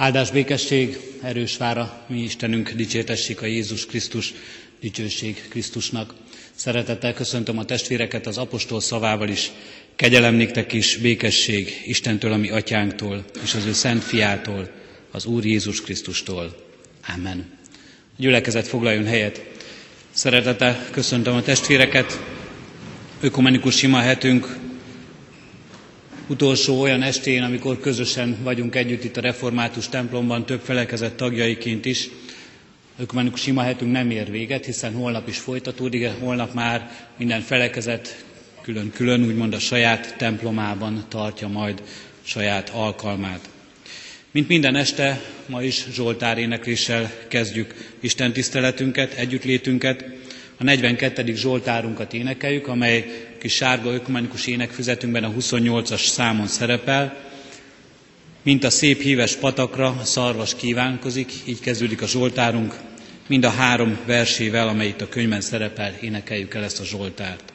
Áldás békesség, erős vára, mi Istenünk, dicsértessék a Jézus Krisztus, dicsőség Krisztusnak. Szeretettel köszöntöm a testvéreket az apostol szavával is. Kegyelem néktek is, békesség Istentől, ami atyánktól, és az ő szent fiától, az Úr Jézus Krisztustól. Amen. A gyülekezet foglaljon helyet. Szeretettel köszöntöm a testvéreket. Ökumenikus sima hetünk utolsó olyan estén, amikor közösen vagyunk együtt itt a református templomban, több felekezett tagjaiként is. Ökumenikus sima hetünk nem ér véget, hiszen holnap is folytatódik, holnap már minden felekezet külön-külön, úgymond a saját templomában tartja majd saját alkalmát. Mint minden este, ma is Zsoltár énekléssel kezdjük Isten tiszteletünket, együttlétünket. A 42. Zsoltárunkat énekeljük, amely kis sárga ökumenikus énekfüzetünkben a 28-as számon szerepel. Mint a szép híves patakra a szarvas kívánkozik, így kezdődik a Zsoltárunk, mind a három versével, amely itt a könyvben szerepel, énekeljük el ezt a Zsoltárt.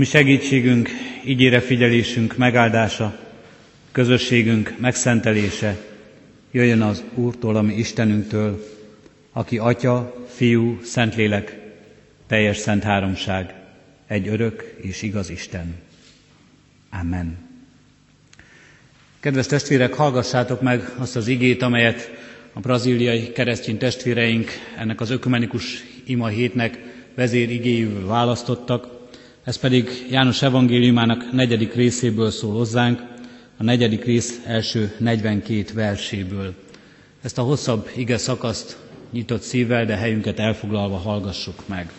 Ami segítségünk, ígére figyelésünk megáldása, közösségünk megszentelése, jöjjön az Úrtól, ami Istenünktől, aki Atya, Fiú, Szentlélek, teljes szent háromság, egy örök és igaz Isten. Amen. Kedves testvérek, hallgassátok meg azt az igét, amelyet a braziliai keresztény testvéreink ennek az ökumenikus ima hétnek vezér igéjűvel választottak. Ez pedig János evangéliumának negyedik részéből szól hozzánk, a negyedik rész első 42 verséből. Ezt a hosszabb ige szakaszt nyitott szívvel, de helyünket elfoglalva hallgassuk meg.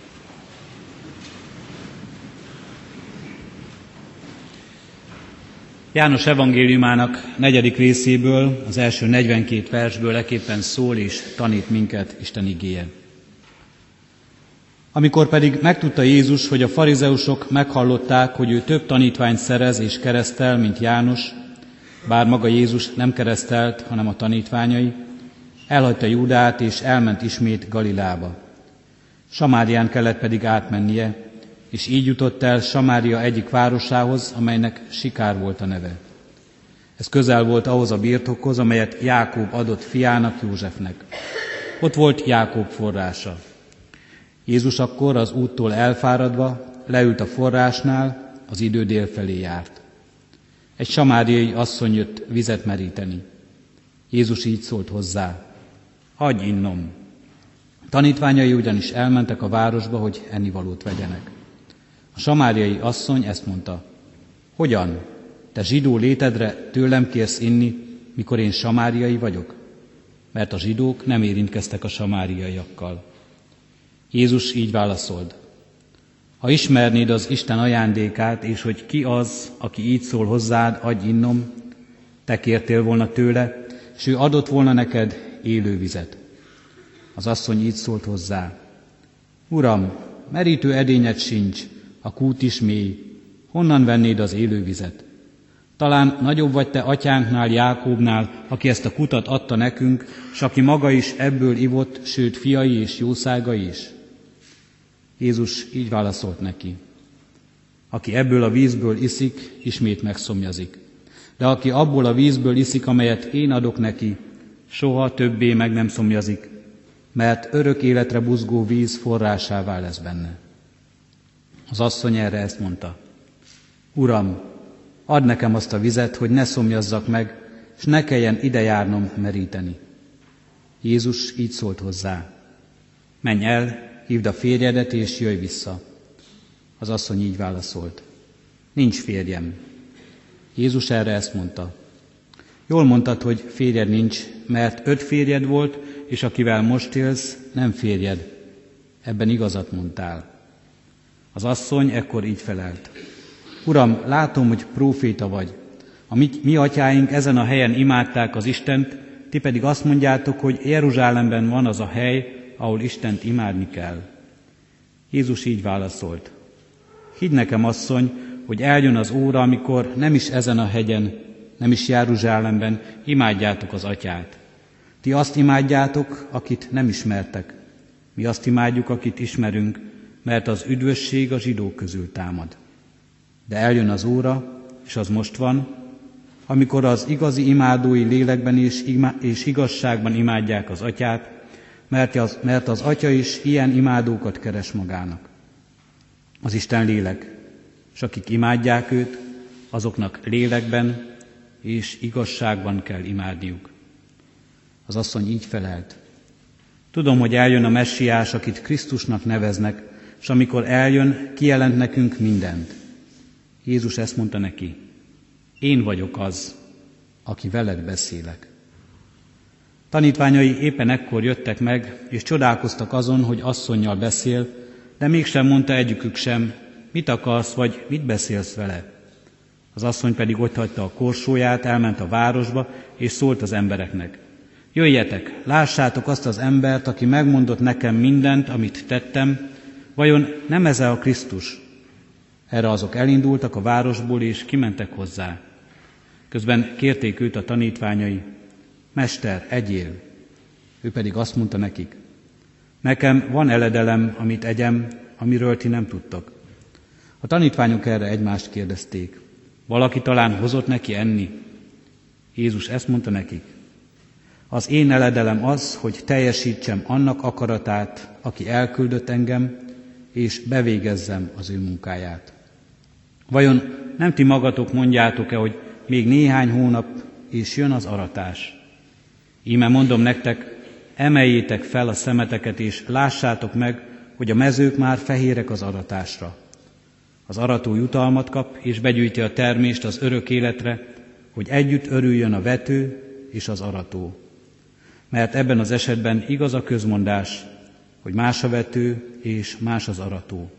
János evangéliumának negyedik részéből, az első 42 versből leképpen szól és tanít minket Isten igéje. Amikor pedig megtudta Jézus, hogy a farizeusok meghallották, hogy ő több tanítványt szerez és keresztel, mint János, bár maga Jézus nem keresztelt, hanem a tanítványai, elhagyta Júdát és elment ismét Galilába. Samárián kellett pedig átmennie, és így jutott el Samária egyik városához, amelynek Sikár volt a neve. Ez közel volt ahhoz a birtokhoz, amelyet Jákob adott fiának Józsefnek. Ott volt Jákob forrása. Jézus akkor az úttól elfáradva leült a forrásnál, az idő dél felé járt. Egy samáriai asszony jött vizet meríteni. Jézus így szólt hozzá, adj innom. Tanítványai ugyanis elmentek a városba, hogy ennivalót vegyenek. A samáriai asszony ezt mondta, hogyan, te zsidó létedre tőlem kérsz inni, mikor én samáriai vagyok? Mert a zsidók nem érintkeztek a samáriaiakkal. Jézus így válaszolt. Ha ismernéd az Isten ajándékát, és hogy ki az, aki így szól hozzád, adj innom, te kértél volna tőle, és ő adott volna neked élő vizet. Az asszony így szólt hozzá. Uram, merítő edényed sincs, a kút is mély, honnan vennéd az élő vizet? Talán nagyobb vagy te atyánknál, Jákóbnál, aki ezt a kutat adta nekünk, s aki maga is ebből ivott, sőt fiai és jószágai is. Jézus így válaszolt neki. Aki ebből a vízből iszik, ismét megszomjazik. De aki abból a vízből iszik, amelyet én adok neki, soha többé meg nem szomjazik, mert örök életre buzgó víz forrásává lesz benne. Az asszony erre ezt mondta. Uram, add nekem azt a vizet, hogy ne szomjazzak meg, és ne kelljen ide járnom meríteni. Jézus így szólt hozzá. Menj el, hívd a férjedet, és jöjj vissza. Az asszony így válaszolt. Nincs férjem. Jézus erre ezt mondta. Jól mondtad, hogy férjed nincs, mert öt férjed volt, és akivel most élsz, nem férjed. Ebben igazat mondtál. Az asszony ekkor így felelt. Uram, látom, hogy próféta vagy. A mi, mi atyáink ezen a helyen imádták az Istent, ti pedig azt mondjátok, hogy Jeruzsálemben van az a hely, ahol Istent imádni kell. Jézus így válaszolt. Hidd nekem, asszony, hogy eljön az óra, amikor nem is ezen a hegyen, nem is Jeruzsálemben imádjátok az atyát. Ti azt imádjátok, akit nem ismertek. Mi azt imádjuk, akit ismerünk, mert az üdvösség a zsidók közül támad. De eljön az óra, és az most van, amikor az igazi imádói lélekben és igazságban imádják az atyát, mert az, mert az Atya is ilyen imádókat keres magának. Az Isten lélek, és akik imádják őt, azoknak lélekben és igazságban kell imádniuk. Az asszony így felelt. Tudom, hogy eljön a messiás, akit Krisztusnak neveznek, és amikor eljön, kijelent nekünk mindent. Jézus ezt mondta neki. Én vagyok az, aki veled beszélek. Tanítványai éppen ekkor jöttek meg, és csodálkoztak azon, hogy asszonynal beszél, de mégsem mondta egyikük sem, mit akarsz, vagy mit beszélsz vele. Az asszony pedig ott hagyta a korsóját, elment a városba, és szólt az embereknek. Jöjjetek, lássátok azt az embert, aki megmondott nekem mindent, amit tettem, vajon nem ez a Krisztus? Erre azok elindultak a városból, és kimentek hozzá. Közben kérték őt a tanítványai, Mester, egyél. Ő pedig azt mondta nekik, nekem van eledelem, amit egyem, amiről ti nem tudtok. A tanítványok erre egymást kérdezték, valaki talán hozott neki enni? Jézus ezt mondta nekik, az én eledelem az, hogy teljesítsem annak akaratát, aki elküldött engem, és bevégezzem az ő munkáját. Vajon nem ti magatok mondjátok-e, hogy még néhány hónap, és jön az aratás? Íme mondom nektek, emeljétek fel a szemeteket, és lássátok meg, hogy a mezők már fehérek az aratásra. Az arató jutalmat kap, és begyűjti a termést az örök életre, hogy együtt örüljön a vető és az arató. Mert ebben az esetben igaz a közmondás, hogy más a vető és más az arató.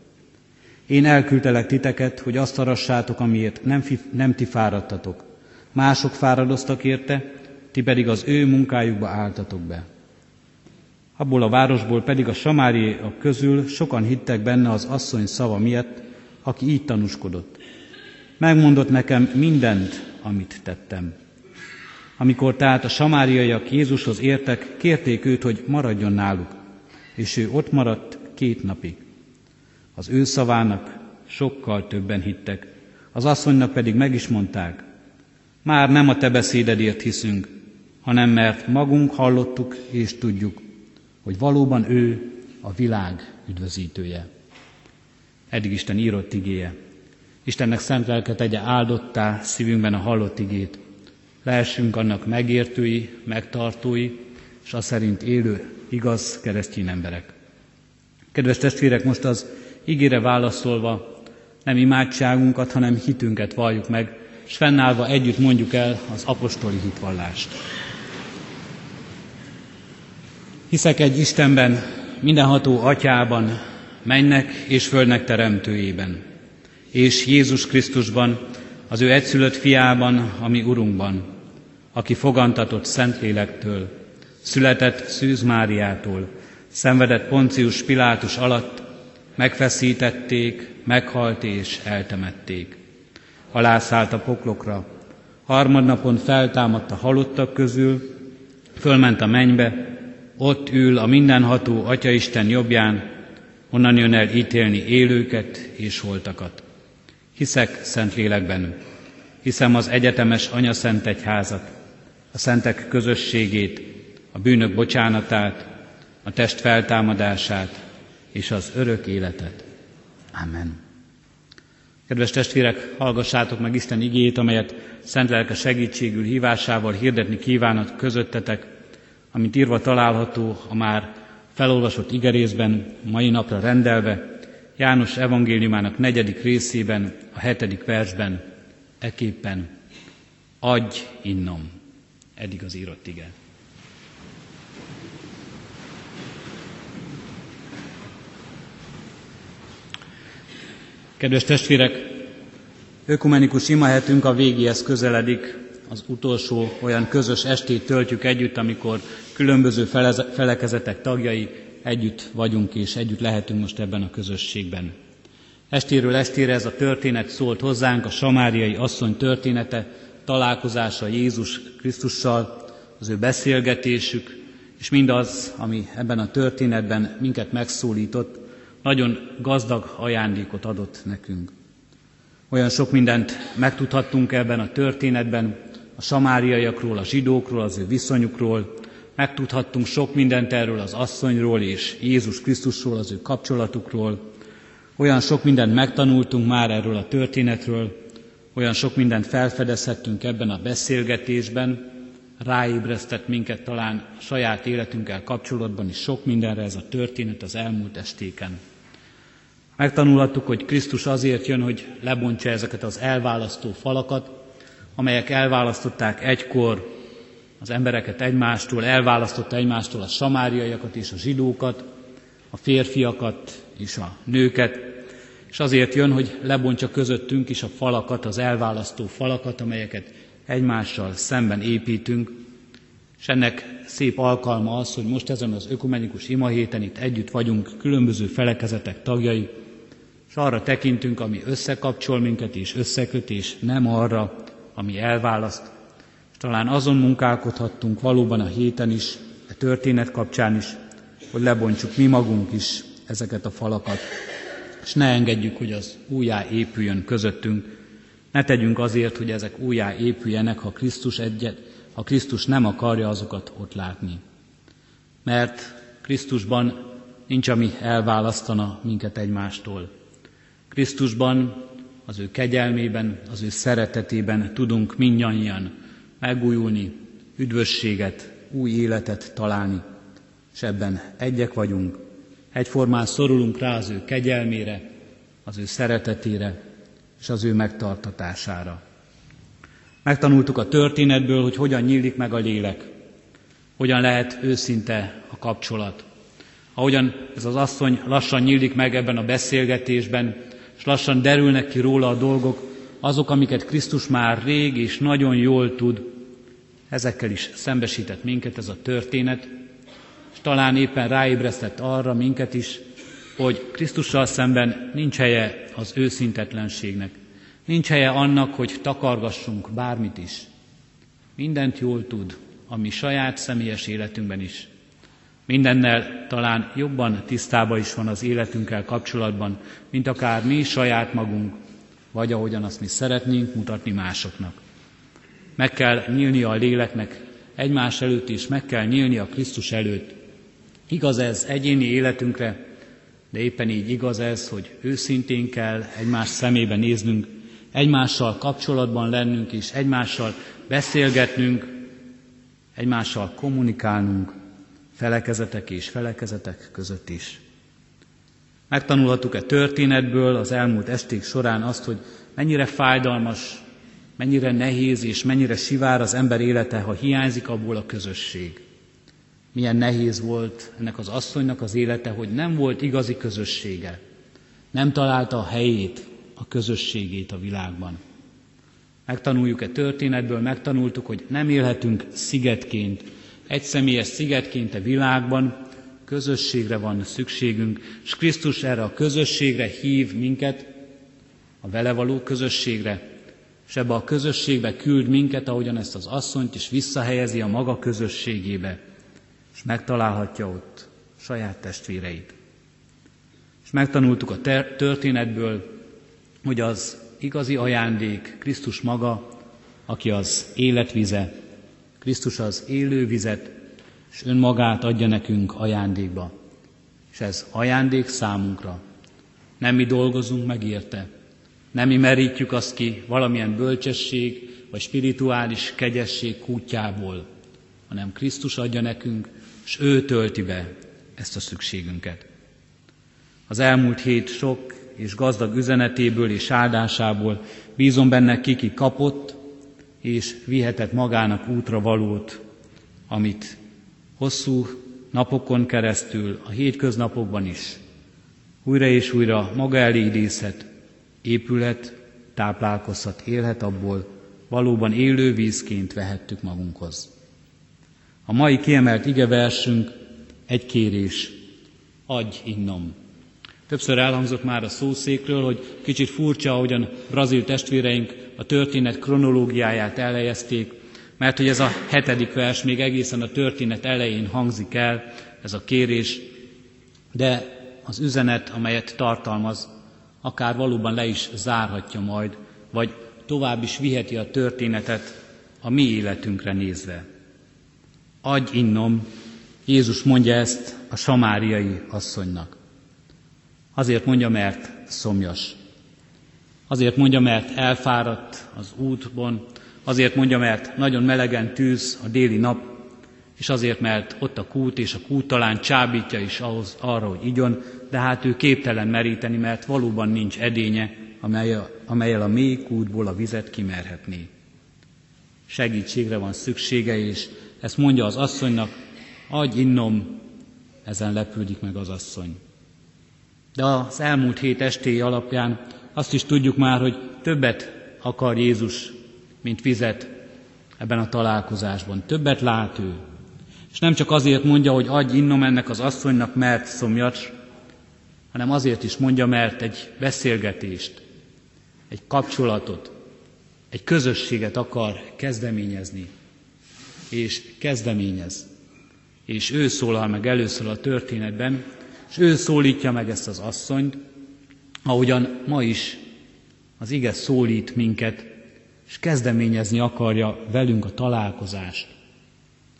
Én elküldtelek titeket, hogy azt arassátok, amiért nem, fi, nem ti fáradtatok. Mások fáradoztak érte, ti pedig az ő munkájukba álltatok be. Abból a városból pedig a samáriak közül sokan hittek benne az asszony szava miatt, aki így tanúskodott. Megmondott nekem mindent, amit tettem. Amikor tehát a samáriaiak Jézushoz értek, kérték őt, hogy maradjon náluk, és ő ott maradt két napig. Az ő szavának sokkal többen hittek, az asszonynak pedig meg is mondták, már nem a te beszédedért hiszünk, hanem mert magunk hallottuk és tudjuk, hogy valóban ő a világ üdvözítője. Eddig Isten írott igéje. Istennek szent lelke tegye áldottá szívünkben a hallott igét. Lehessünk annak megértői, megtartói, és az szerint élő, igaz keresztény emberek. Kedves testvérek, most az ígére válaszolva nem imádságunkat, hanem hitünket valljuk meg, és fennállva együtt mondjuk el az apostoli hitvallást. Hiszek egy Istenben, mindenható atyában, mennek és földnek teremtőjében, és Jézus Krisztusban, az ő egyszülött fiában, ami Urunkban, aki fogantatott Szentlélektől, született Szűz Máriától, szenvedett Poncius Pilátus alatt, megfeszítették, meghalt és eltemették. Alászállt a poklokra, harmadnapon feltámadt a halottak közül, fölment a mennybe, ott ül a mindenható Atyaisten jobbján, onnan jön el ítélni élőket és holtakat. Hiszek szent lélekben, hiszem az egyetemes Anya Szent Egyházat, a szentek közösségét, a bűnök bocsánatát, a test feltámadását és az örök életet. Amen. Kedves testvérek, hallgassátok meg Isten igét, amelyet szent lelke segítségül hívásával hirdetni kívánat közöttetek, amit írva található a már felolvasott igerészben, mai napra rendelve, János evangéliumának negyedik részében, a hetedik versben, eképpen adj innom. Eddig az írott ige. Kedves testvérek, ökumenikus imahetünk a végéhez közeledik, az utolsó olyan közös estét töltjük együtt, amikor különböző felekezetek tagjai együtt vagyunk és együtt lehetünk most ebben a közösségben. Estéről estére ez a történet szólt hozzánk, a samáriai asszony története, találkozása Jézus Krisztussal, az ő beszélgetésük, és mindaz, ami ebben a történetben minket megszólított, nagyon gazdag ajándékot adott nekünk. Olyan sok mindent megtudhattunk ebben a történetben, a samáriaiakról, a zsidókról, az ő viszonyukról, megtudhattunk sok mindent erről az asszonyról és Jézus Krisztusról, az ő kapcsolatukról, olyan sok mindent megtanultunk már erről a történetről, olyan sok mindent felfedezhettünk ebben a beszélgetésben, ráébresztett minket talán saját életünkkel kapcsolatban is sok mindenre ez a történet az elmúlt estéken. Megtanulhattuk, hogy Krisztus azért jön, hogy lebontsa ezeket az elválasztó falakat, amelyek elválasztották egykor az embereket egymástól, elválasztotta egymástól a samáriaiakat és a zsidókat, a férfiakat és a nőket, és azért jön, hogy lebontja közöttünk is a falakat, az elválasztó falakat, amelyeket egymással szemben építünk, és ennek szép alkalma az, hogy most ezen az ökumenikus imahéten itt együtt vagyunk, különböző felekezetek tagjai, és arra tekintünk, ami összekapcsol minket és összeköt, és nem arra, ami elválaszt. És talán azon munkálkodhattunk valóban a héten is, a történet kapcsán is, hogy lebontsuk mi magunk is ezeket a falakat, és ne engedjük, hogy az újjá épüljön közöttünk. Ne tegyünk azért, hogy ezek újjá épüljenek, ha Krisztus egyet, ha Krisztus nem akarja azokat ott látni. Mert Krisztusban nincs, ami elválasztana minket egymástól. Krisztusban, az ő kegyelmében, az ő szeretetében tudunk mindannyian megújulni, üdvösséget, új életet találni, és ebben egyek vagyunk, egyformán szorulunk rá az ő kegyelmére, az ő szeretetére és az ő megtartatására. Megtanultuk a történetből, hogy hogyan nyílik meg a lélek, hogyan lehet őszinte a kapcsolat. Ahogyan ez az asszony lassan nyílik meg ebben a beszélgetésben, és lassan derülnek ki róla a dolgok, azok, amiket Krisztus már rég és nagyon jól tud, ezekkel is szembesített minket ez a történet, és talán éppen ráébresztett arra minket is, hogy Krisztussal szemben nincs helye az őszintetlenségnek, nincs helye annak, hogy takargassunk bármit is. Mindent jól tud, ami saját személyes életünkben is. Mindennel talán jobban tisztába is van az életünkkel kapcsolatban, mint akár mi saját magunk, vagy ahogyan azt mi szeretnénk mutatni másoknak. Meg kell nyílni a léleknek egymás előtt is, meg kell nyílni a Krisztus előtt. Igaz ez egyéni életünkre, de éppen így igaz ez, hogy őszintén kell egymás szemébe néznünk, egymással kapcsolatban lennünk és egymással beszélgetnünk, egymással kommunikálnunk, felekezetek és felekezetek között is. Megtanulhattuk-e történetből az elmúlt esték során azt, hogy mennyire fájdalmas, mennyire nehéz és mennyire sivár az ember élete, ha hiányzik abból a közösség. Milyen nehéz volt ennek az asszonynak az élete, hogy nem volt igazi közössége. Nem találta a helyét, a közösségét a világban. Megtanuljuk-e történetből, megtanultuk, hogy nem élhetünk szigetként, egyszemélyes szigetként a világban, közösségre van szükségünk, és Krisztus erre a közösségre hív minket, a vele való közösségre, és ebbe a közösségbe küld minket, ahogyan ezt az asszonyt is visszahelyezi a maga közösségébe, és megtalálhatja ott saját testvéreit. És megtanultuk a történetből, hogy az igazi ajándék Krisztus maga, aki az életvize, Krisztus az élő vizet, és önmagát adja nekünk ajándékba. És ez ajándék számunkra. Nem mi dolgozunk meg érte, nem mi merítjük azt ki valamilyen bölcsesség vagy spirituális kegyesség kútjából, hanem Krisztus adja nekünk, és ő tölti be ezt a szükségünket. Az elmúlt hét sok és gazdag üzenetéből és áldásából bízom benne, kiki kapott, és vihetett magának útra valót, amit hosszú napokon keresztül, a hétköznapokban is újra és újra maga elé idézhet, épület, táplálkozhat, élhet abból, valóban élő vízként vehettük magunkhoz. A mai kiemelt igeversünk egy kérés, adj innom. Többször elhangzott már a szószékről, hogy kicsit furcsa, ahogyan brazil testvéreink a történet kronológiáját elejezték, mert hogy ez a hetedik vers még egészen a történet elején hangzik el, ez a kérés, de az üzenet, amelyet tartalmaz, akár valóban le is zárhatja majd, vagy tovább is viheti a történetet a mi életünkre nézve. Adj innom, Jézus mondja ezt a samáriai asszonynak. Azért mondja, mert szomjas. Azért mondja, mert elfáradt az útban, azért mondja, mert nagyon melegen tűz a déli nap, és azért, mert ott a kút, és a kút talán csábítja is ahhoz, arra, hogy igyon, de hát ő képtelen meríteni, mert valóban nincs edénye, amelyel a mély kútból a vizet kimerhetné. Segítségre van szüksége, és ezt mondja az asszonynak, adj innom, ezen lepődik meg az asszony. De az elmúlt hét estéi alapján azt is tudjuk már, hogy többet akar Jézus, mint vizet ebben a találkozásban. Többet lát ő. És nem csak azért mondja, hogy adj innom ennek az asszonynak, mert szomjas, hanem azért is mondja, mert egy beszélgetést, egy kapcsolatot, egy közösséget akar kezdeményezni. És kezdeményez. És ő szólal meg először a történetben, és ő szólítja meg ezt az asszonyt, ahogyan ma is az ige szólít minket, és kezdeményezni akarja velünk a találkozást,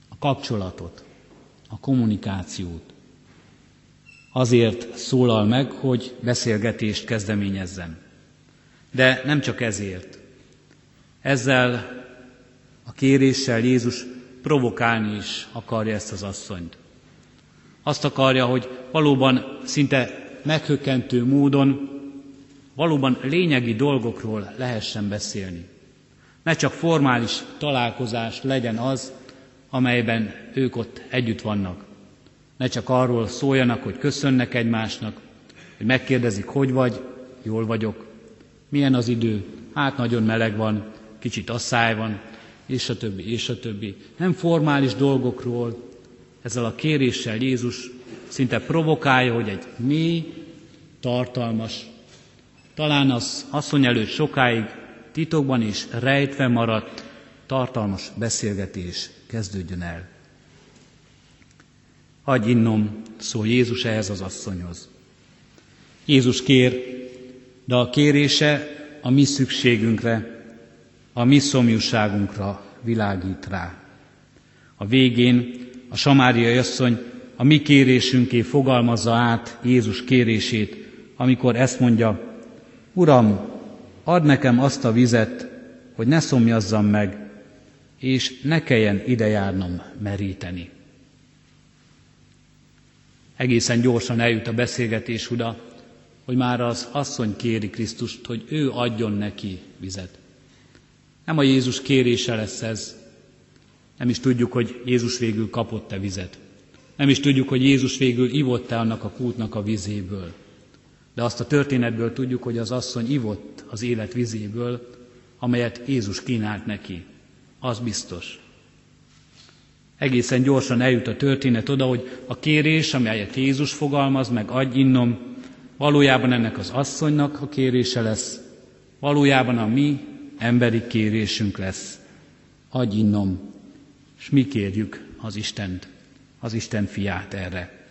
a kapcsolatot, a kommunikációt. Azért szólal meg, hogy beszélgetést kezdeményezzen. De nem csak ezért. Ezzel a kéréssel Jézus provokálni is akarja ezt az asszonyt. Azt akarja, hogy valóban szinte meghökkentő módon, valóban lényegi dolgokról lehessen beszélni. Ne csak formális találkozás legyen az, amelyben ők ott együtt vannak. Ne csak arról szóljanak, hogy köszönnek egymásnak, hogy megkérdezik, hogy vagy, jól vagyok, milyen az idő, hát nagyon meleg van, kicsit asszály van, és a többi, és a többi. Nem formális dolgokról, ezzel a kéréssel Jézus szinte provokálja, hogy egy mély, tartalmas, talán az asszony előtt sokáig titokban is rejtve maradt, tartalmas beszélgetés kezdődjön el. Adj innom, szól Jézus ehhez az asszonyhoz. Jézus kér, de a kérése a mi szükségünkre, a mi szomjúságunkra világít rá. A végén a samáriai asszony a mi kérésünké fogalmazza át Jézus kérését, amikor ezt mondja, Uram, add nekem azt a vizet, hogy ne szomjazzam meg, és ne kelljen ide járnom meríteni. Egészen gyorsan eljut a beszélgetés oda, hogy már az asszony kéri Krisztust, hogy ő adjon neki vizet. Nem a Jézus kérése lesz ez, nem is tudjuk, hogy Jézus végül kapott-e vizet. Nem is tudjuk, hogy Jézus végül ivott-e annak a kútnak a vizéből. De azt a történetből tudjuk, hogy az asszony ivott az élet vizéből, amelyet Jézus kínált neki. Az biztos. Egészen gyorsan eljut a történet oda, hogy a kérés, amelyet Jézus fogalmaz, meg adj innom, valójában ennek az asszonynak a kérése lesz, valójában a mi emberi kérésünk lesz. Adj innom, és mi kérjük az Istent, az Isten fiát erre.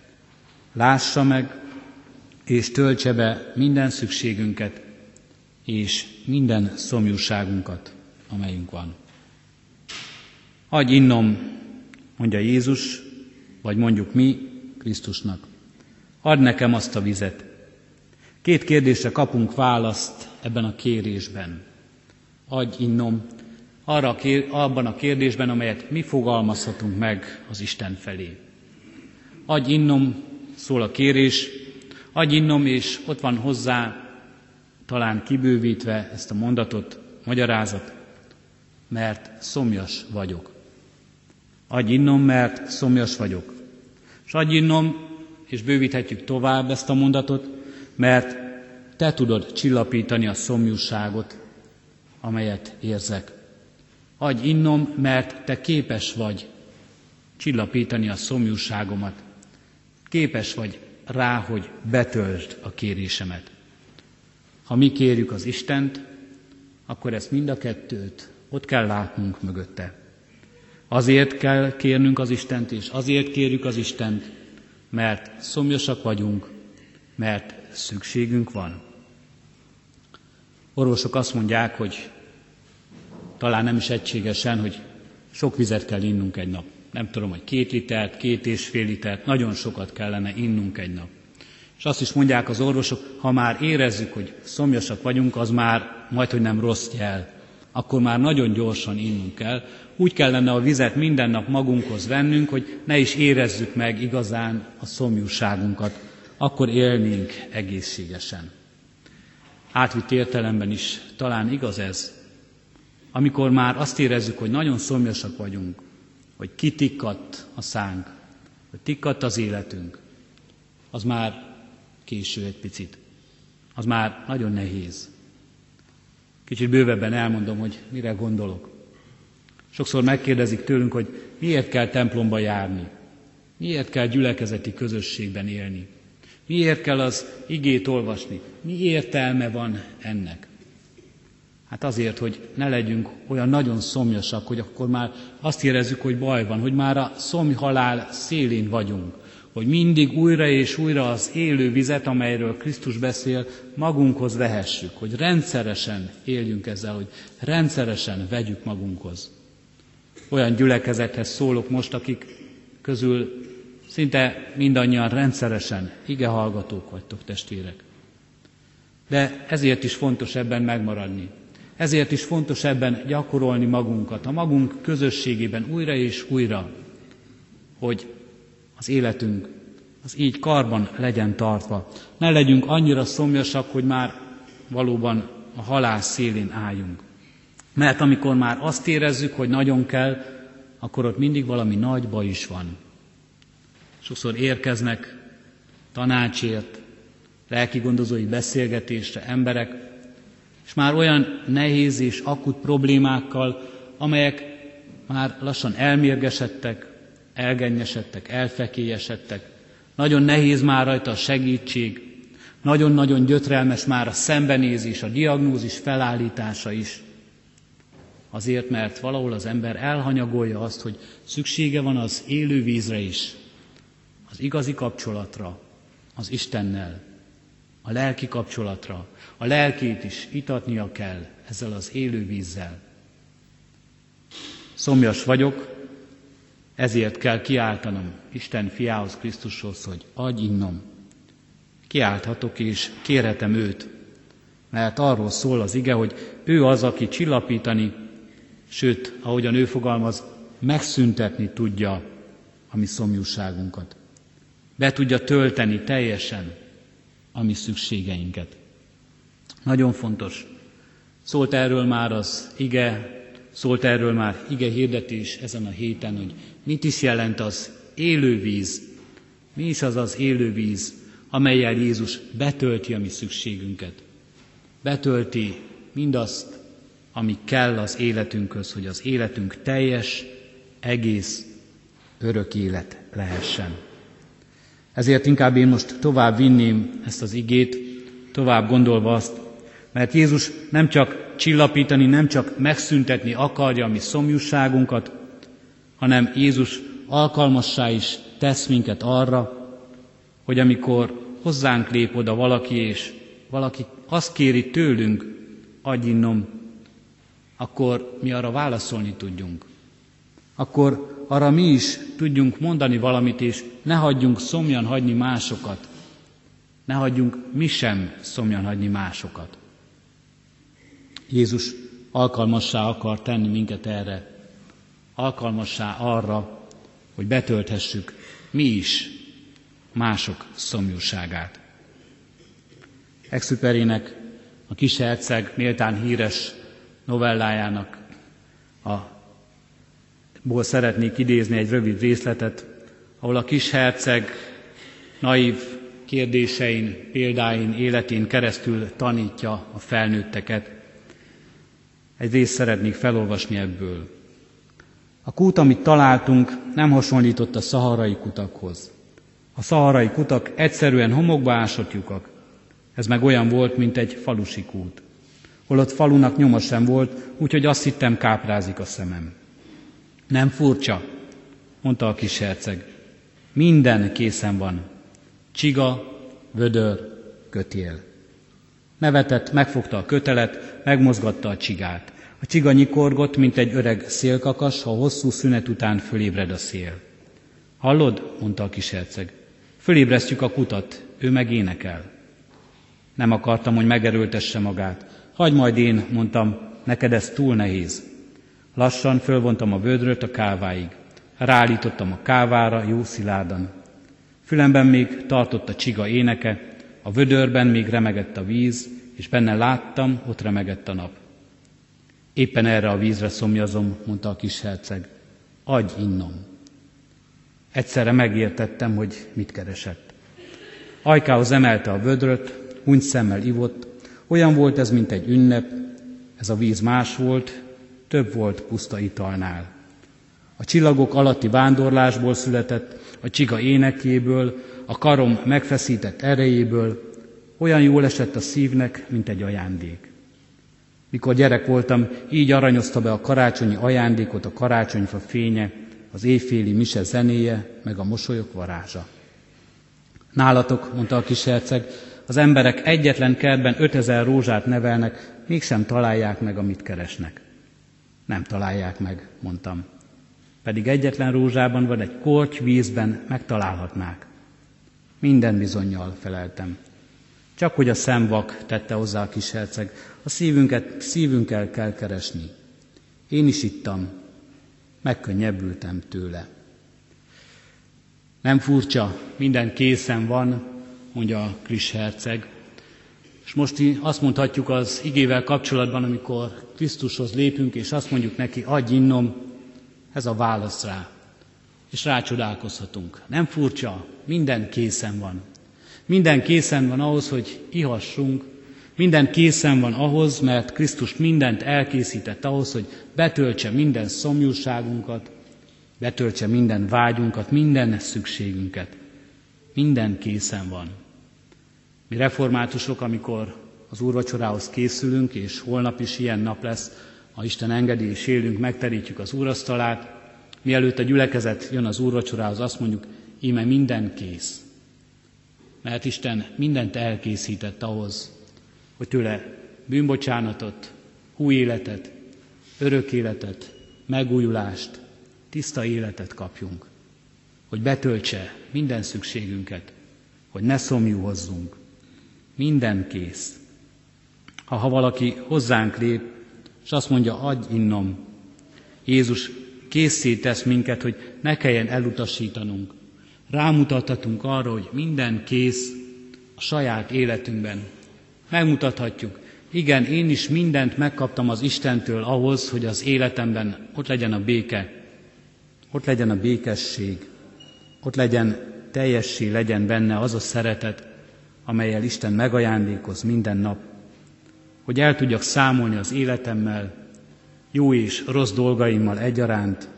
Lássa meg, és töltse be minden szükségünket, és minden szomjúságunkat, amelyünk van. Adj innom, mondja Jézus, vagy mondjuk mi Krisztusnak. Add nekem azt a vizet. Két kérdésre kapunk választ ebben a kérésben. Adj innom, arra abban a kérdésben, amelyet mi fogalmazhatunk meg az Isten felé. Adj innom, szól a kérés, adj innom, és ott van hozzá talán kibővítve ezt a mondatot, magyarázat, mert szomjas vagyok. Adj innom, mert szomjas vagyok. És adj innom, és bővíthetjük tovább ezt a mondatot, mert te tudod csillapítani a szomjúságot, amelyet érzek. Adj innom, mert te képes vagy csillapítani a szomjúságomat. Képes vagy rá, hogy betöltsd a kérésemet. Ha mi kérjük az Istent, akkor ezt mind a kettőt ott kell látnunk mögötte. Azért kell kérnünk az Istent, és azért kérjük az Istent, mert szomjasak vagyunk, mert szükségünk van. Orvosok azt mondják, hogy talán nem is egységesen, hogy sok vizet kell innunk egy nap. Nem tudom, hogy két litert, két és fél litert, nagyon sokat kellene innunk egy nap. És azt is mondják az orvosok, ha már érezzük, hogy szomjasak vagyunk, az már majd, hogy nem rossz jel. Akkor már nagyon gyorsan innunk kell. Úgy kellene a vizet minden nap magunkhoz vennünk, hogy ne is érezzük meg igazán a szomjúságunkat. Akkor élnénk egészségesen. Átvitt értelemben is talán igaz ez, amikor már azt érezzük, hogy nagyon szomjasak vagyunk, hogy kitikkadt a szánk, hogy tikkadt az életünk, az már késő egy picit. Az már nagyon nehéz. Kicsit bővebben elmondom, hogy mire gondolok. Sokszor megkérdezik tőlünk, hogy miért kell templomba járni, miért kell gyülekezeti közösségben élni, miért kell az igét olvasni, mi értelme van ennek. Hát azért, hogy ne legyünk olyan nagyon szomjasak, hogy akkor már azt érezzük, hogy baj van, hogy már a szomjhalál szélén vagyunk, hogy mindig újra és újra az élő vizet, amelyről Krisztus beszél, magunkhoz vehessük, hogy rendszeresen éljünk ezzel, hogy rendszeresen vegyük magunkhoz. Olyan gyülekezethez szólok most, akik közül szinte mindannyian rendszeresen ige hallgatók vagytok, testvérek. De ezért is fontos ebben megmaradni. Ezért is fontos ebben gyakorolni magunkat, a magunk közösségében újra és újra, hogy az életünk az így karban legyen tartva. Ne legyünk annyira szomjasak, hogy már valóban a halál szélén álljunk. Mert amikor már azt érezzük, hogy nagyon kell, akkor ott mindig valami nagy baj is van. Sokszor érkeznek tanácsért, lelki gondozói beszélgetésre emberek, és már olyan nehéz és akut problémákkal, amelyek már lassan elmérgesedtek, elgennyesedtek, elfekélyesedtek. Nagyon nehéz már rajta a segítség, nagyon-nagyon gyötrelmes már a szembenézés, a diagnózis felállítása is. Azért, mert valahol az ember elhanyagolja azt, hogy szüksége van az élő vízre is, az igazi kapcsolatra, az Istennel, a lelki kapcsolatra, a lelkét is itatnia kell ezzel az élő vízzel. Szomjas vagyok, ezért kell kiáltanom Isten fiához, Krisztushoz, hogy adj innom. Kiálthatok és kérhetem őt, mert arról szól az ige, hogy ő az, aki csillapítani, sőt, ahogyan ő fogalmaz, megszüntetni tudja a mi szomjúságunkat. Be tudja tölteni teljesen a mi szükségeinket. Nagyon fontos. Szólt erről már az ige, szólt erről már ige hirdetés ezen a héten, hogy mit is jelent az élő víz. Mi is az az élő víz, amelyel Jézus betölti a mi szükségünket. Betölti mindazt, ami kell az életünkhöz, hogy az életünk teljes, egész, örök élet lehessen. Ezért inkább én most tovább vinném ezt az igét, tovább gondolva azt, mert Jézus nem csak csillapítani, nem csak megszüntetni akarja a mi szomjúságunkat, hanem Jézus alkalmassá is tesz minket arra, hogy amikor hozzánk lép oda valaki, és valaki azt kéri tőlünk, adj innom, akkor mi arra válaszolni tudjunk. Akkor arra mi is tudjunk mondani valamit, és ne hagyjunk szomjan hagyni másokat. Ne hagyjunk mi sem szomjan hagyni másokat. Jézus alkalmassá akar tenni minket erre, alkalmassá arra, hogy betölthessük mi is mások szomjúságát. Exuperinek, a kis herceg méltán híres novellájának a ból szeretnék idézni egy rövid részletet, ahol a kis herceg naív kérdésein, példáin, életén keresztül tanítja a felnőtteket. Egy részt szeretnék felolvasni ebből. A kút, amit találtunk, nem hasonlított a szaharai kutakhoz. A szaharai kutak egyszerűen homokba ásott lyukak. Ez meg olyan volt, mint egy falusi kút. Holott falunak nyoma sem volt, úgyhogy azt hittem káprázik a szemem. Nem furcsa, mondta a kis herceg. Minden készen van. Csiga, vödör, kötél. Nevetett, megfogta a kötelet, megmozgatta a csigát. A csiga nyikorgott, mint egy öreg szélkakas, ha hosszú szünet után fölébred a szél. Hallod? mondta a kis herceg. Fölébresztjük a kutat, ő meg énekel. Nem akartam, hogy megerőltesse magát. Hagy majd én, mondtam, neked ez túl nehéz. Lassan fölvontam a vödröt a káváig. Ráállítottam a kávára jó szilárdan. Fülemben még tartott a csiga éneke, a vödörben még remegett a víz, és benne láttam, ott remegett a nap. Éppen erre a vízre szomjazom, mondta a kis herceg. adj innom. Egyszerre megértettem, hogy mit keresett. Ajkához emelte a vödröt, huncs szemmel ivott, olyan volt ez, mint egy ünnep, ez a víz más volt, több volt puszta italnál. A csillagok alatti vándorlásból született, a csiga énekéből, a karom megfeszített erejéből, olyan jól esett a szívnek, mint egy ajándék. Mikor gyerek voltam, így aranyozta be a karácsonyi ajándékot a karácsonyfa fénye, az éjféli mise zenéje, meg a mosolyok varázsa. Nálatok, mondta a kis herceg, az emberek egyetlen kertben 5000 rózsát nevelnek, mégsem találják meg, amit keresnek. Nem találják meg, mondtam. Pedig egyetlen rózsában vagy egy korty vízben megtalálhatnák. Minden bizonyal feleltem. Csak hogy a szemvak, tette hozzá a kis herceg, a szívünket, szívünkkel kell keresni. Én is ittam, megkönnyebbültem tőle. Nem furcsa, minden készen van, mondja a kis herceg. És most azt mondhatjuk az igével kapcsolatban, amikor Krisztushoz lépünk, és azt mondjuk neki, adj innom, ez a válasz rá. És rácsodálkozhatunk. Nem furcsa, minden készen van. Minden készen van ahhoz, hogy ihassunk, minden készen van ahhoz, mert Krisztus mindent elkészített ahhoz, hogy betöltse minden szomjúságunkat, betöltse minden vágyunkat, minden szükségünket. Minden készen van. Mi reformátusok, amikor az úrvacsorához készülünk, és holnap is ilyen nap lesz, ha Isten engedi és élünk, megterítjük az úrasztalát, mielőtt a gyülekezet jön az úrvacsorához, azt mondjuk, íme minden kész. Mert Isten mindent elkészített ahhoz, hogy tőle bűnbocsánatot, új életet, örök életet, megújulást, tiszta életet kapjunk, hogy betöltse minden szükségünket, hogy ne szomjúhozzunk. Minden kész. Ha, ha valaki hozzánk lép, és azt mondja, adj innom, Jézus készít tesz minket, hogy ne kelljen elutasítanunk. Rámutathatunk arra, hogy minden kész a saját életünkben. Megmutathatjuk, igen, én is mindent megkaptam az Istentől ahhoz, hogy az életemben ott legyen a béke, ott legyen a békesség, ott legyen teljessé legyen benne az a szeretet, amelyel Isten megajándékoz minden nap, hogy el tudjak számolni az életemmel, jó és rossz dolgaimmal egyaránt,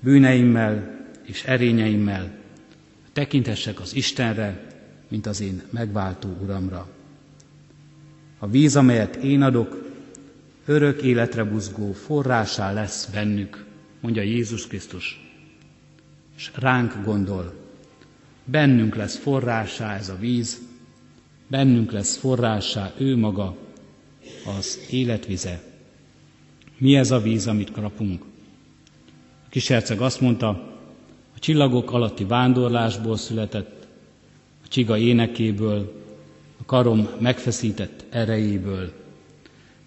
bűneimmel és erényeimmel, tekintessek az Istenre, mint az én megváltó Uramra. A víz, amelyet én adok, örök életre buzgó forrásá lesz bennük, mondja Jézus Krisztus. És ránk gondol, bennünk lesz forrásá ez a víz, bennünk lesz forrásá ő maga, az életvize. Mi ez a víz, amit kapunk? A kis herceg azt mondta, a csillagok alatti vándorlásból született, a csiga énekéből, a karom megfeszített erejéből.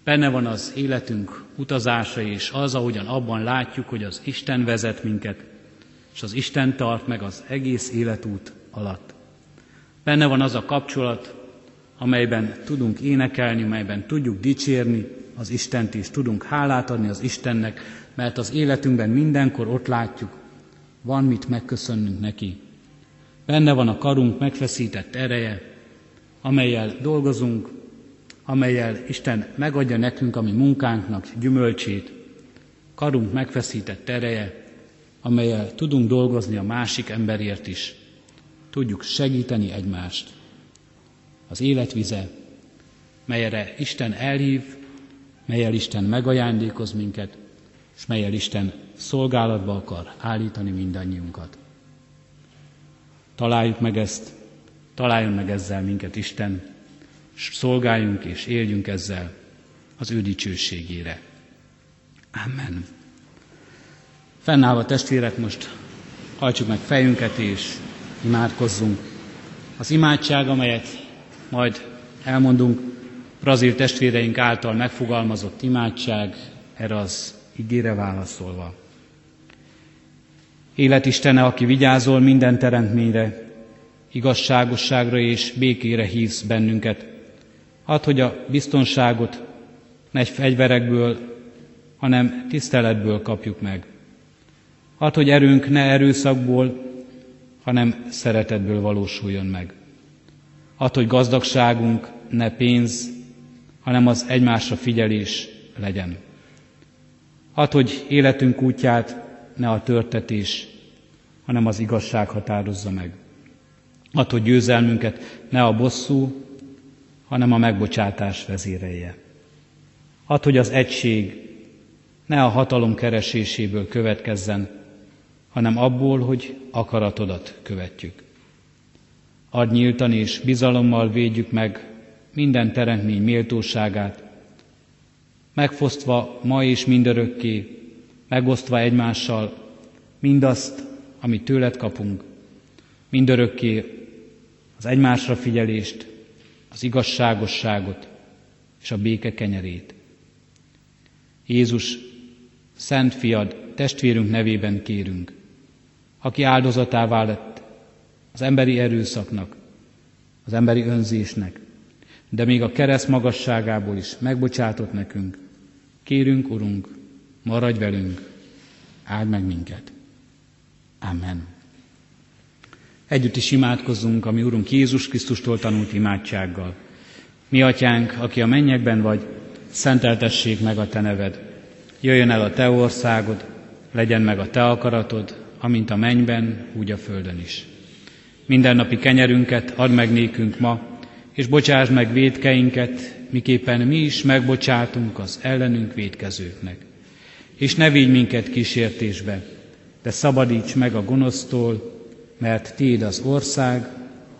Benne van az életünk utazása, és az, ahogyan abban látjuk, hogy az Isten vezet minket, és az Isten tart meg az egész életút alatt. Benne van az a kapcsolat, amelyben tudunk énekelni, amelyben tudjuk dicsérni az Istent, és tudunk hálát adni az Istennek, mert az életünkben mindenkor ott látjuk, van mit megköszönnünk neki. Benne van a karunk megfeszített ereje, amelyel dolgozunk, amelyel Isten megadja nekünk a mi munkánknak gyümölcsét, karunk megfeszített ereje, amelyel tudunk dolgozni a másik emberért is. Tudjuk segíteni egymást az életvize, melyre Isten elhív, melyel Isten megajándékoz minket, és melyel Isten szolgálatba akar állítani mindannyiunkat. Találjuk meg ezt, találjon meg ezzel minket Isten, és szolgáljunk és éljünk ezzel az ő dicsőségére. Amen. Fennállva testvérek, most hajtsuk meg fejünket és imádkozzunk. Az imádság, amelyet majd elmondunk brazil testvéreink által megfogalmazott imádság, erre az ígére válaszolva. Életistene, aki vigyázol minden teremtményre, igazságosságra és békére hívsz bennünket. Add, hogy a biztonságot ne fegyverekből, hanem tiszteletből kapjuk meg. Add, hogy erőnk ne erőszakból, hanem szeretetből valósuljon meg. Add, hogy gazdagságunk ne pénz, hanem az egymásra figyelés legyen. Add, hogy életünk útját ne a törtetés, hanem az igazság határozza meg. Add, hogy győzelmünket ne a bosszú, hanem a megbocsátás vezérelje. Add, hogy az egység ne a hatalom kereséséből következzen, hanem abból, hogy akaratodat követjük. Adj nyíltan és bizalommal védjük meg minden teremtmény méltóságát, megfosztva ma és mindörökké, megosztva egymással mindazt, amit tőled kapunk, mindörökké az egymásra figyelést, az igazságosságot és a béke kenyerét. Jézus, Szent Fiad, testvérünk nevében kérünk, aki áldozatává lett az emberi erőszaknak, az emberi önzésnek, de még a kereszt magasságából is megbocsátott nekünk. Kérünk, Urunk, maradj velünk, áld meg minket. Amen. Együtt is imádkozzunk, ami Urunk Jézus Krisztustól tanult imádsággal. Mi, Atyánk, aki a mennyekben vagy, szenteltessék meg a Te neved. Jöjjön el a Te országod, legyen meg a Te akaratod, amint a mennyben, úgy a földön is. Mindennapi kenyerünket add meg nékünk ma, és bocsásd meg védkeinket, miképpen mi is megbocsátunk az ellenünk védkezőknek. És ne vigy minket kísértésbe, de szabadíts meg a gonosztól, mert Tiéd az ország,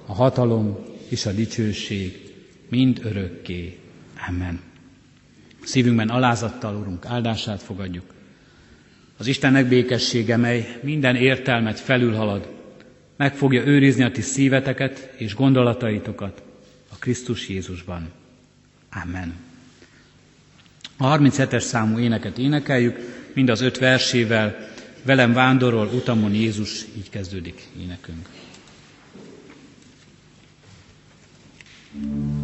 a hatalom és a dicsőség mind örökké. Amen. Szívünkben alázattal, Urunk, áldását fogadjuk. Az Istennek békessége, mely minden értelmet felülhalad, meg fogja őrizni a ti szíveteket és gondolataitokat a Krisztus Jézusban. Amen. A 37-es számú éneket énekeljük, mind az öt versével, velem vándorol utamon Jézus, így kezdődik énekünk. thank you